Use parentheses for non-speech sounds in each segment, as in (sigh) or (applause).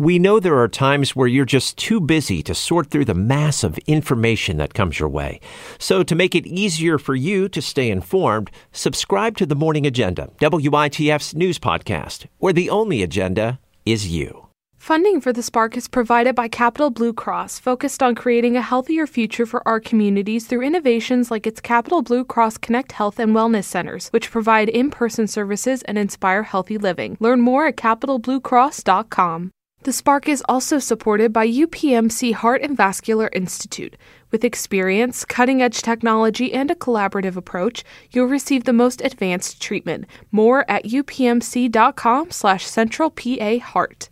We know there are times where you're just too busy to sort through the mass of information that comes your way. So, to make it easier for you to stay informed, subscribe to the Morning Agenda, WITF's news podcast, where the only agenda is you. Funding for the Spark is provided by Capital Blue Cross, focused on creating a healthier future for our communities through innovations like its Capital Blue Cross Connect Health and Wellness Centers, which provide in person services and inspire healthy living. Learn more at capitalbluecross.com. The Spark is also supported by UPMC Heart and Vascular Institute. With experience, cutting edge technology, and a collaborative approach, you'll receive the most advanced treatment. More at upmc.com slash centralpaheart.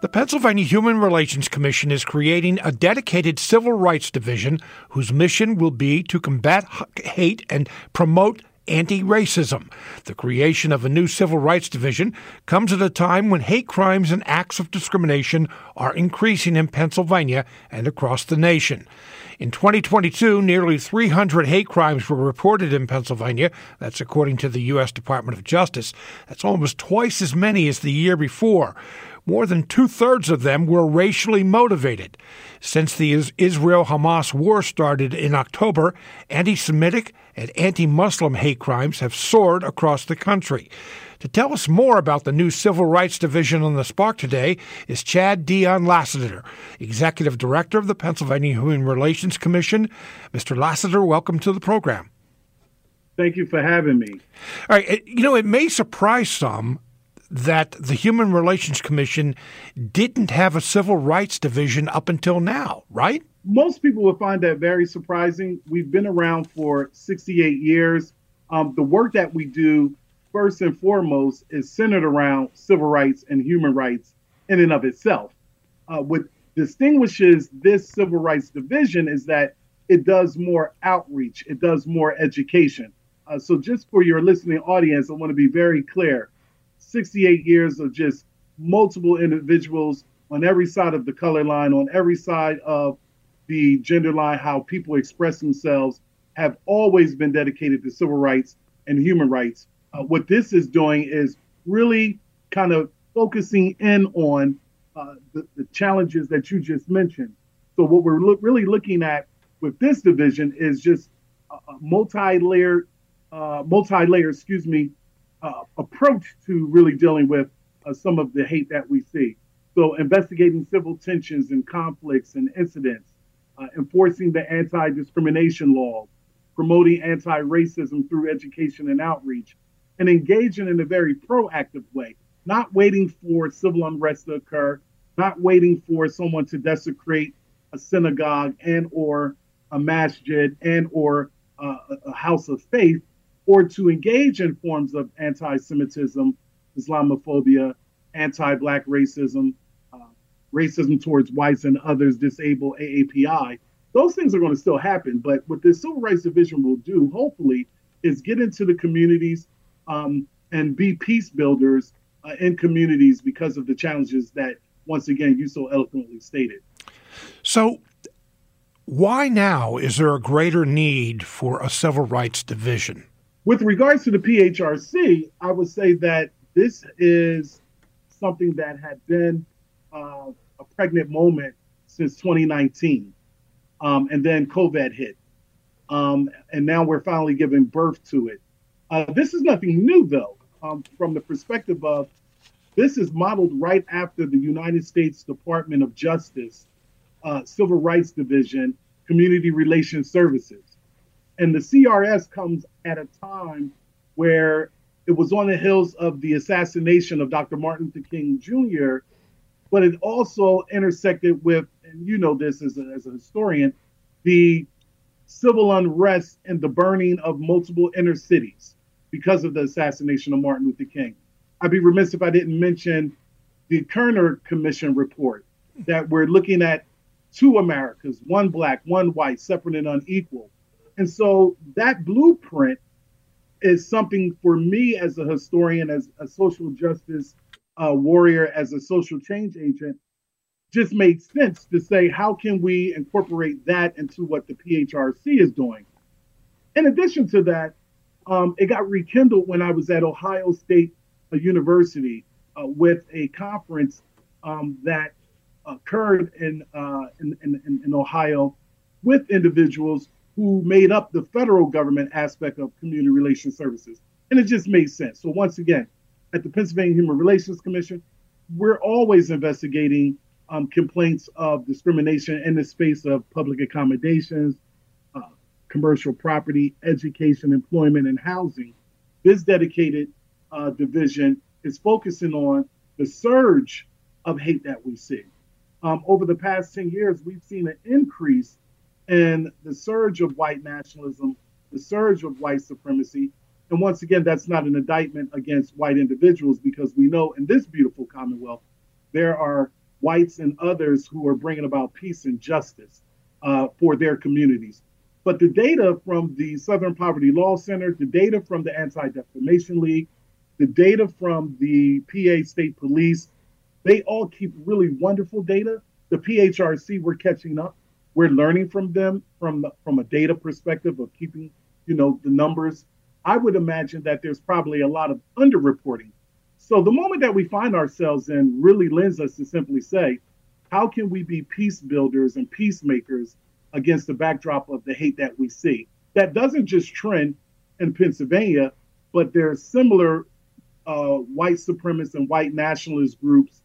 The Pennsylvania Human Relations Commission is creating a dedicated civil rights division whose mission will be to combat hate and promote anti racism. The creation of a new civil rights division comes at a time when hate crimes and acts of discrimination are increasing in Pennsylvania and across the nation. In 2022, nearly 300 hate crimes were reported in Pennsylvania. That's according to the U.S. Department of Justice. That's almost twice as many as the year before. More than two thirds of them were racially motivated. Since the Israel Hamas war started in October, anti Semitic and anti Muslim hate crimes have soared across the country. To tell us more about the new Civil Rights Division on the Spark today is Chad Dion Lassiter, Executive Director of the Pennsylvania Human Relations Commission. Mr. Lassiter, welcome to the program. Thank you for having me. All right. You know, it may surprise some that the Human Relations Commission didn't have a civil rights division up until now, right? Most people would find that very surprising. We've been around for 68 years. Um, the work that we do, first and foremost, is centered around civil rights and human rights in and of itself. Uh, what distinguishes this civil rights division is that it does more outreach, it does more education. Uh, so, just for your listening audience, I want to be very clear 68 years of just multiple individuals on every side of the color line, on every side of the gender line, how people express themselves have always been dedicated to civil rights and human rights. Uh, what this is doing is really kind of focusing in on uh, the, the, challenges that you just mentioned. So, what we're lo- really looking at with this division is just a, a multi-layered, uh, multi-layer, excuse me, uh, approach to really dealing with uh, some of the hate that we see. So, investigating civil tensions and conflicts and incidents, uh, enforcing the anti discrimination laws, promoting anti racism through education and outreach, and engaging in a very proactive way, not waiting for civil unrest to occur, not waiting for someone to desecrate a synagogue and or a masjid and or uh, a house of faith or to engage in forms of anti-Semitism, Islamophobia, anti-black racism, uh, racism towards whites and others, disabled AAPI. Those things are going to still happen. But what the Civil Rights Division will do, hopefully, is get into the communities um, and be peace builders uh, in communities because of the challenges that, once again, you so eloquently stated. So, why now is there a greater need for a civil rights division? With regards to the PHRC, I would say that this is something that had been uh, a pregnant moment since 2019. Um, and then COVID hit. Um, and now we're finally giving birth to it. Uh, this is nothing new, though, um, from the perspective of this is modeled right after the United States Department of Justice uh, Civil Rights Division Community Relations Services. And the CRS comes at a time where it was on the heels of the assassination of Dr. Martin Luther King Jr., but it also intersected with, and you know this as a, as a historian, the civil unrest and the burning of multiple inner cities because of the assassination of Martin Luther King. I'd be remiss if I didn't mention the Kerner Commission report that we're looking at two Americas, one black, one white, separate and unequal. And so that blueprint is something for me as a historian, as a social justice uh, warrior, as a social change agent, just made sense to say, how can we incorporate that into what the PHRC is doing? In addition to that, um, it got rekindled when I was at Ohio State a university uh, with a conference um, that occurred in, uh, in, in, in Ohio with individuals who made up the federal government aspect of community relations services. And it just made sense. So, once again, at the Pennsylvania Human Relations Commission, we're always investigating um, complaints of discrimination in the space of public accommodations, uh, commercial property, education, employment, and housing. This dedicated uh, division is focusing on the surge of hate that we see. Um, over the past 10 years, we've seen an increase in the surge of white nationalism, the surge of white supremacy. And once again, that's not an indictment against white individuals because we know in this beautiful Commonwealth, there are whites and others who are bringing about peace and justice uh, for their communities. But the data from the Southern Poverty Law Center, the data from the Anti Defamation League, the data from the PA State Police, they all keep really wonderful data. The PHRC, we're catching up. We're learning from them from the, from a data perspective of keeping, you know, the numbers. I would imagine that there's probably a lot of underreporting. So the moment that we find ourselves in really lends us to simply say, how can we be peace builders and peacemakers against the backdrop of the hate that we see? That doesn't just trend in Pennsylvania, but there are similar uh, white supremacist and white nationalist groups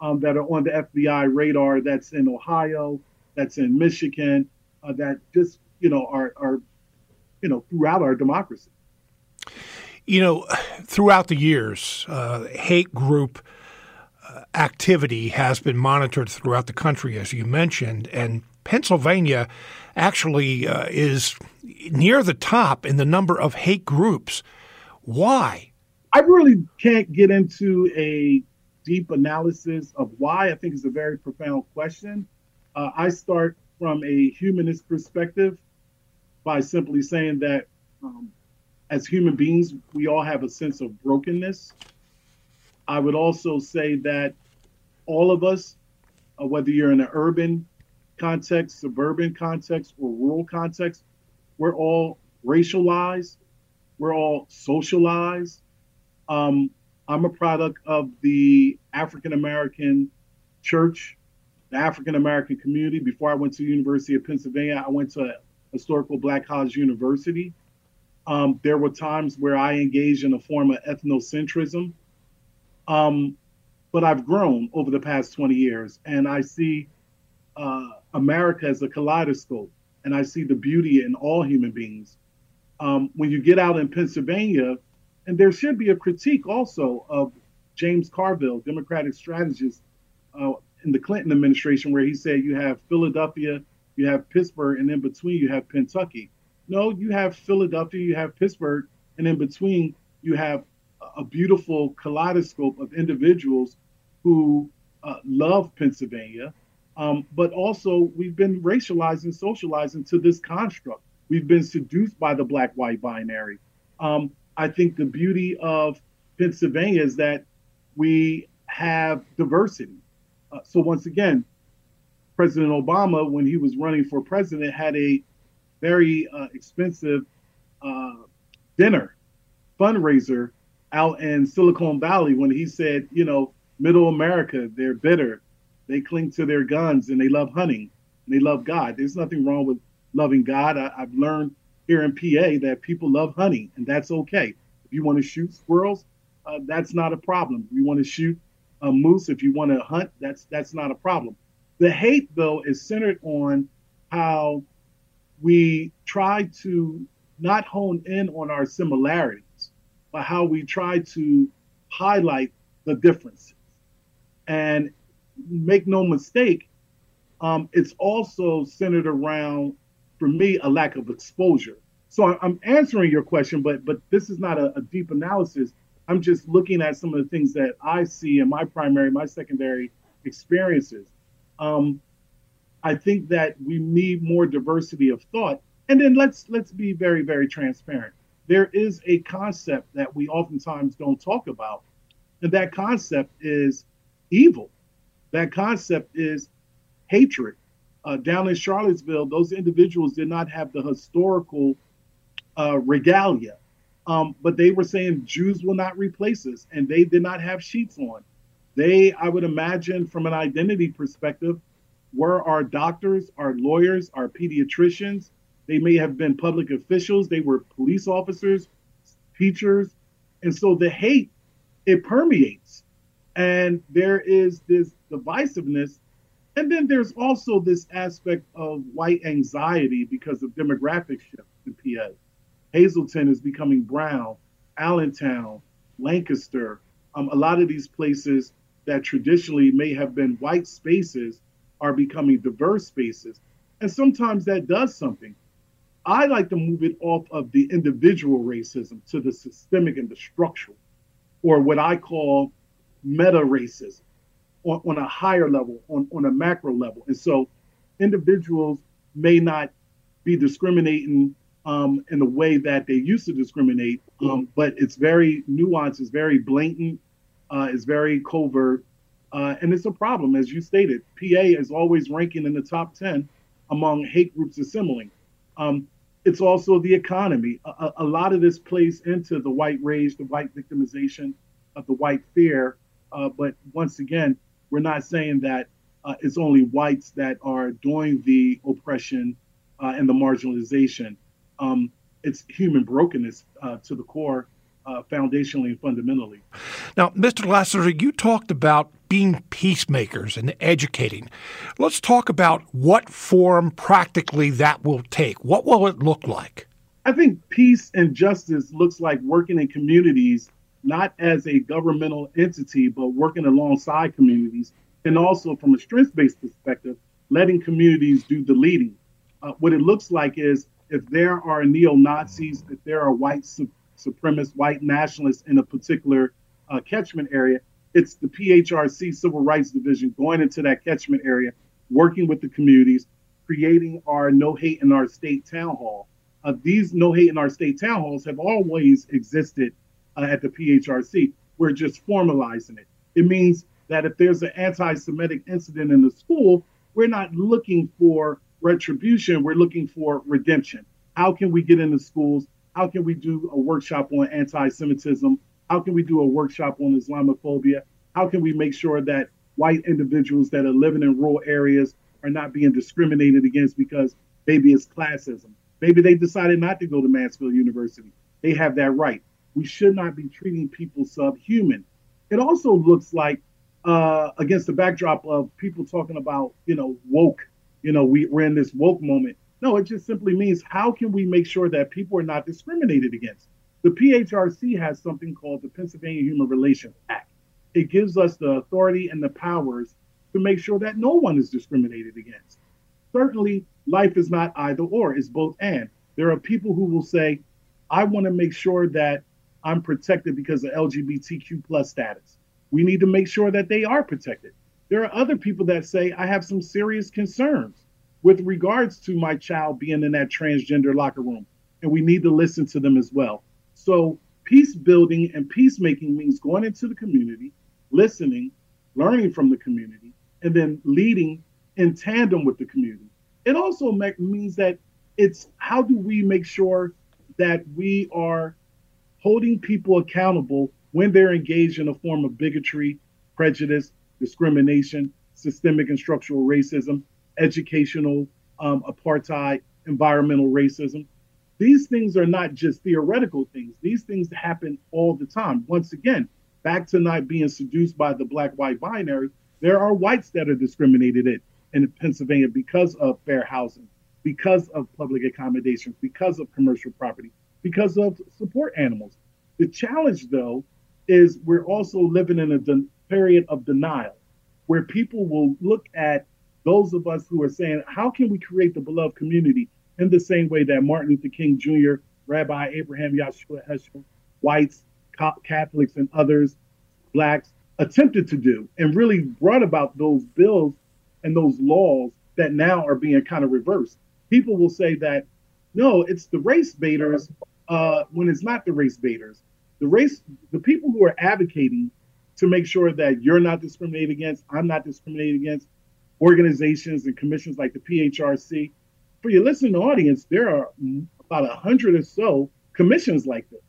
um, that are on the FBI radar. That's in Ohio, that's in Michigan, uh, that just you know are are you know throughout our democracy. You know, throughout the years, uh, hate group uh, activity has been monitored throughout the country, as you mentioned, and Pennsylvania actually uh, is near the top in the number of hate groups. Why? I really can't get into a deep analysis of why, I think is a very profound question. Uh, I start from a humanist perspective by simply saying that um, as human beings, we all have a sense of brokenness. I would also say that all of us, uh, whether you're in an urban context, suburban context, or rural context, we're all racialized, we're all socialized. Um, I'm a product of the African American church, the African American community. Before I went to University of Pennsylvania, I went to a historical Black College University. Um, there were times where I engaged in a form of ethnocentrism. Um, but I've grown over the past 20 years, and I see uh, America as a kaleidoscope, and I see the beauty in all human beings. Um, when you get out in Pennsylvania, and there should be a critique also of James Carville, Democratic strategist uh, in the Clinton administration, where he said you have Philadelphia, you have Pittsburgh, and in between you have Kentucky. No, you have Philadelphia, you have Pittsburgh, and in between you have a beautiful kaleidoscope of individuals who uh, love Pennsylvania, um, but also we've been racializing, socializing to this construct. We've been seduced by the black-white binary. Um, I think the beauty of Pennsylvania is that we have diversity. Uh, so once again, President Obama, when he was running for president, had a very uh, expensive uh, dinner fundraiser out in Silicon Valley when he said, you know, middle America, they're bitter, they cling to their guns, and they love hunting, and they love God. There's nothing wrong with loving God. I, I've learned here in PA that people love hunting, and that's okay. If you want to shoot squirrels, uh, that's not a problem. If you want to shoot a moose, if you want to hunt, that's that's not a problem. The hate, though, is centered on how we try to not hone in on our similarities, but how we try to highlight the differences. And make no mistake, um, it's also centered around for me a lack of exposure. So I'm answering your question, but but this is not a, a, deep analysis. I'm just looking at some of the things that I see in my primary, my secondary experiences. Um, I think that we need more diversity of thought. And then let's let's be very very transparent. There is a concept that we oftentimes don't talk about, and that concept is evil. That concept is hatred uh, down in Charlottesville, those individuals did not have the historical uh, regalia Um, but they were saying Jews will not replace us, and they did not have sheets on. They, I would imagine, from an identity perspective, were our doctors, our lawyers, our pediatricians. They may have been public officials. They were police officers, teachers. And so the hate, it permeates. And there is this divisiveness. And then there's also this aspect of white anxiety because of demographic shift in PA. Hazleton is becoming brown, Allentown, Lancaster, um, a lot of these places that traditionally may have been white spaces are becoming diverse spaces. And sometimes that does something. I like to move it off of the individual racism to the systemic and the structural, or what I call meta racism on, on a higher level, on, on a macro level. And so individuals may not be discriminating um, in the way that they used to discriminate, um, but it's very nuanced, it's very blatant, uh, it's very covert, uh, and it's a problem, as you stated. PA is always ranking in the top 10 among hate groups assembling. Um, it's also the economy. A, a, lot of this plays into the white rage, the white victimization of the white fear. Uh, but once again, we're not saying that uh, it's only whites that are doing the oppression uh, and the marginalization um, it's human brokenness uh, to the core, uh, foundationally and fundamentally. Now, Mr. Lassiter, you talked about being peacemakers and educating. Let's talk about what form practically that will take. What will it look like? I think peace and justice looks like working in communities, not as a governmental entity, but working alongside communities. And also, from a strength based perspective, letting communities do the leading. Uh, what it looks like is if there are neo Nazis, if there are white su- supremacists, white nationalists in a particular uh, catchment area, it's the PHRC Civil Rights Division going into that catchment area, working with the communities, creating our No Hate in Our State town hall. Uh, these No Hate in Our State town halls have always existed uh, at the PHRC. We're just formalizing it. It means that if there's an anti Semitic incident in the school, we're not looking for retribution, we're looking for redemption. How can we get into schools? How can we do a workshop on anti Semitism? How can we do a workshop on Islamophobia? How can we make sure that white individuals that are living in rural areas are not being discriminated against because maybe it's classism? Maybe they decided not to go to Mansfield University. They have that right. We should not be treating people subhuman. It also looks like, uh, against the backdrop of people talking about, you know, woke you know, we, we're in this woke moment. No, it just simply means how can we make sure that people are not discriminated against? The PHRC has something called the Pennsylvania Human Relations Act. It gives us the authority and the powers to make sure that no one is discriminated against. Certainly, life is not either or, it's both and. There are people who will say, I want to make sure that I'm protected because of LGBTQ plus status. We need to make sure that they are protected. There are other people that say, I have some serious concerns with regards to my child being in that transgender locker room, and we need to listen to them as well. So, peace building and peacemaking means going into the community, listening, learning from the community, and then leading in tandem with the community. It also means that it's how do we make sure that we are holding people accountable when they're engaged in a form of bigotry, prejudice, discrimination, systemic and structural racism, educational um, apartheid, environmental racism. These things are not just theoretical things. These things happen all the time. Once again, back to not being seduced by the black white binary, there are whites that are discriminated in, in Pennsylvania because of fair housing, because of public accommodations, because of commercial property, because of support animals. The challenge, though, is we're also living in a period of denial where people will look at those of us who are saying, how can we create the beloved community in the same way that Martin Luther King Jr., Rabbi Abraham Joshua Heschel, whites, Catholics, and others, blacks, attempted to do and really brought about those bills and those laws that now are being kind of reversed. People will say that, no, it's the race baiters uh, when it's not the race baiters. The race, the people who are advocating to make sure that you're not discriminated against, I'm not discriminated against, organizations and commissions like the PHRC. For your listening audience, there are about a hundred or so commissions like this.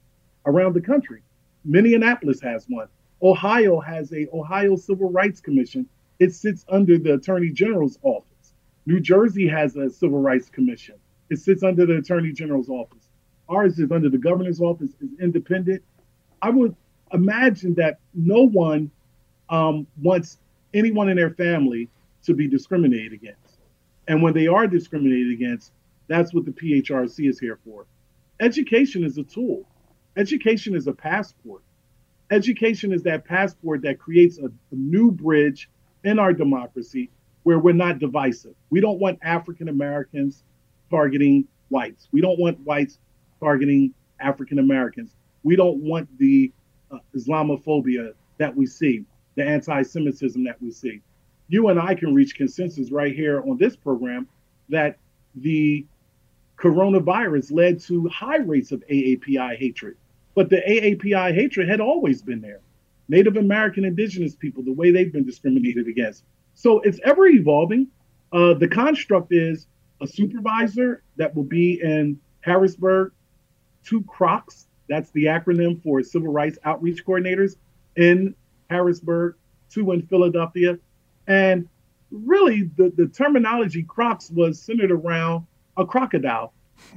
around the country. Minneapolis has one. Ohio has a Ohio Civil Rights Commission. It sits under the Attorney General's office. New Jersey has a Civil Rights Commission. It sits under the Attorney General's office. Ours is under the governor's office, is independent. I would imagine that no one um, wants anyone in their family to be discriminated against. And when they are discriminated against, that's what the PHRC is here for. Education is a tool. Education is a passport. Education is that passport that creates a, a new bridge in our democracy where we're not divisive. We don't want African Americans targeting whites. We don't want whites targeting African Americans. We don't want the uh, Islamophobia that we see, the anti Semitism that we see. You and I can reach consensus right here on this program that the coronavirus led to high rates of AAPI hatred. But the AAPI hatred had always been there. Native American indigenous people, the way they've been discriminated against. So it's ever evolving. Uh, the construct is a supervisor that will be in Harrisburg, two CROCs, that's the acronym for Civil Rights Outreach Coordinators in Harrisburg, two in Philadelphia. And really, the, the terminology CROCs was centered around a crocodile.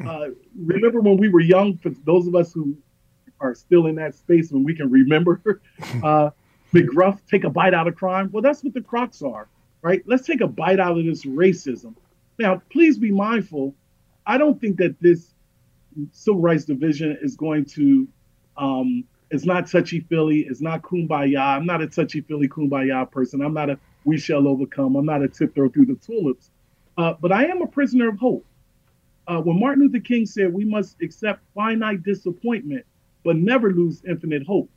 Uh, remember when we were young, for those of us who are still in that space when we can remember, (laughs) uh, McGruff, take a bite out of crime? Well, that's what the CROCs are, right? Let's take a bite out of this racism. Now, please be mindful. I don't think that this civil rights division is going to um, it's not touchy feely. It's not kumbaya. I'm not a touchy feely kumbaya person. I'm not a we shall overcome. I'm not a tiptoe through the tulips. Uh, but I am a prisoner of hope. Uh, when Martin Luther King said we must accept finite disappointment, but never lose infinite hope,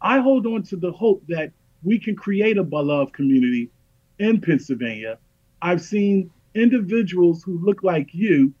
I hold on to the hope that we can create a beloved community in Pennsylvania. I've seen individuals who look like you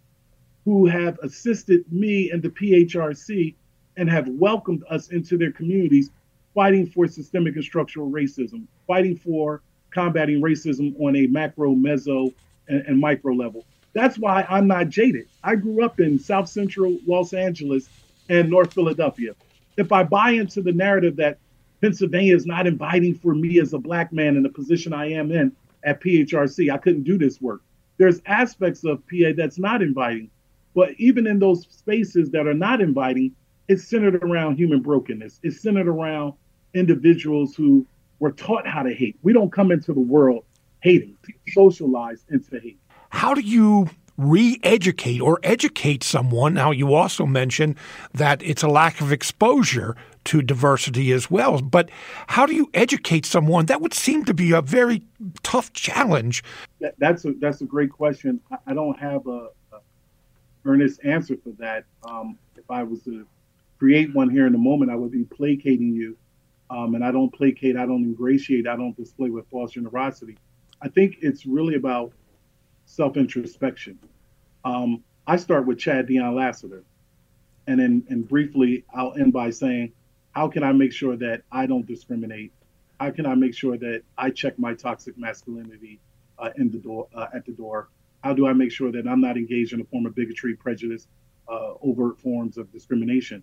who have assisted me and the PHRC and have welcomed us into their communities, fighting for systemic and structural racism, fighting for combating racism on a macro, meso, and, and micro level. That's why I'm not jaded. I grew up in South Central Los Angeles and North Philadelphia. If I buy into the narrative that Pennsylvania is not inviting for me as a black man in the position I am in at PHRC, I couldn't do this work. There's aspects of PA that's not inviting. But even in those spaces that are not inviting, it's centered around human brokenness. It's centered around individuals who were taught how to hate. We don't come into the world hating, socialized into hate. How do you re educate or educate someone? Now, you also mentioned that it's a lack of exposure to diversity as well. But how do you educate someone? That would seem to be a very tough challenge. That, that's, a, that's a great question. I don't have a earnest answer for that. Um, if I was to create one here in a moment, I would be placating you um, and I don't placate, I don't ingratiate, I don't display with false generosity. I think it's really about self introspection. Um, I start with Chad Dion Lassiter, and then and briefly I'll end by saying, how can I make sure that I don't discriminate? How can I make sure that I check my toxic masculinity uh, in the door uh, at the door? How do I make sure that I'm not engaged in a form of bigotry, prejudice, uh, overt forms of discrimination?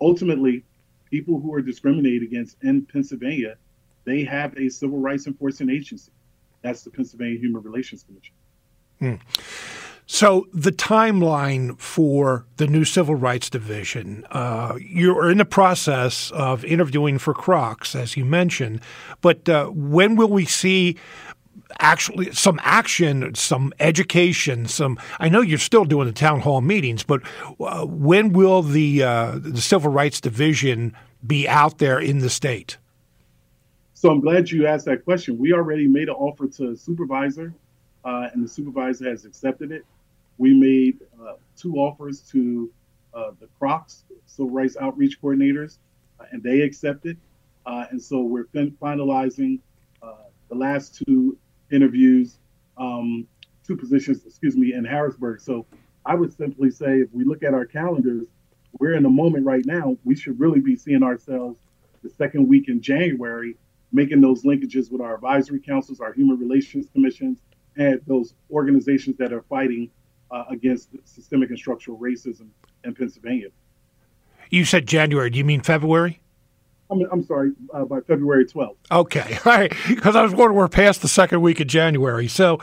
Ultimately, people who are discriminated against in Pennsylvania, they have a civil rights enforcement agency. That's the Pennsylvania Human Relations Commission. Hmm. So the timeline for the new Civil Rights Division, uh, you're in the process of interviewing for CROCs, as you mentioned, but uh, when will we see actually some action, some education, some. I know you're still doing the town hall meetings, but uh, when will the uh, the Civil Rights Division be out there in the state? So I'm glad you asked that question. We already made an offer to a supervisor, uh, and the supervisor has accepted it. We made uh, two offers to uh, the CROCs, Civil Rights Outreach Coordinators, and they accepted. and so we're fin- finalizing the last two interviews, um, two positions, excuse me, in Harrisburg. So I would simply say if we look at our calendars, we're in a moment right now, we should really be seeing ourselves the second week in January, making those linkages with our advisory councils, our human relations commissions, and those organizations that are fighting uh, against systemic and structural racism in Pennsylvania. You said January. Do you mean February? I'm, I'm sorry, uh, by February 12th. Okay, (laughs) all right. Because I was wondering, we're past the second week of January. So,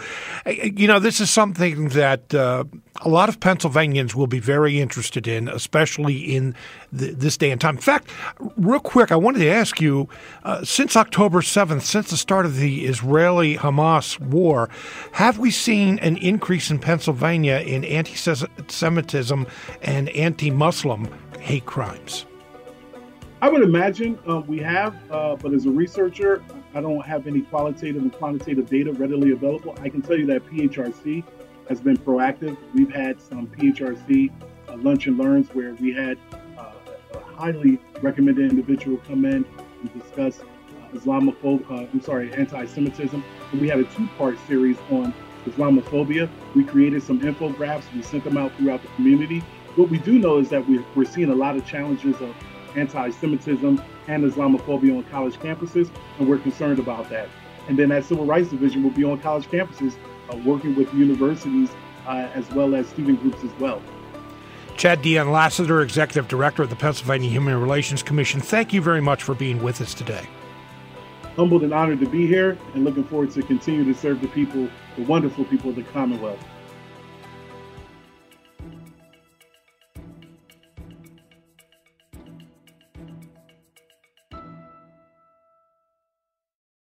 you know, this is something that uh, a lot of Pennsylvanians will be very interested in, especially in the, this day and time. In fact, real quick, I wanted to ask you uh, since October 7th, since the start of the Israeli Hamas war, have we seen an increase in Pennsylvania in anti Semitism and anti Muslim hate crimes? I would imagine uh, we have, uh, but as a researcher, I don't have any qualitative and quantitative data readily available. I can tell you that PHRC has been proactive. We've had some PHRC uh, lunch and learns where we had uh, a highly recommended individual come in and discuss uh, Islamophobia, uh, I'm sorry, anti-Semitism. We had a two-part series on Islamophobia. We created some infographics. We sent them out throughout the community. What we do know is that we're, we're seeing a lot of challenges of anti-Semitism and Islamophobia on college campuses, and we're concerned about that. And then that Civil Rights Division will be on college campuses, uh, working with universities uh, as well as student groups as well. Chad Dion Lassiter, Executive Director of the Pennsylvania Human Relations Commission, thank you very much for being with us today. Humbled and honored to be here, and looking forward to continue to serve the people, the wonderful people of the Commonwealth.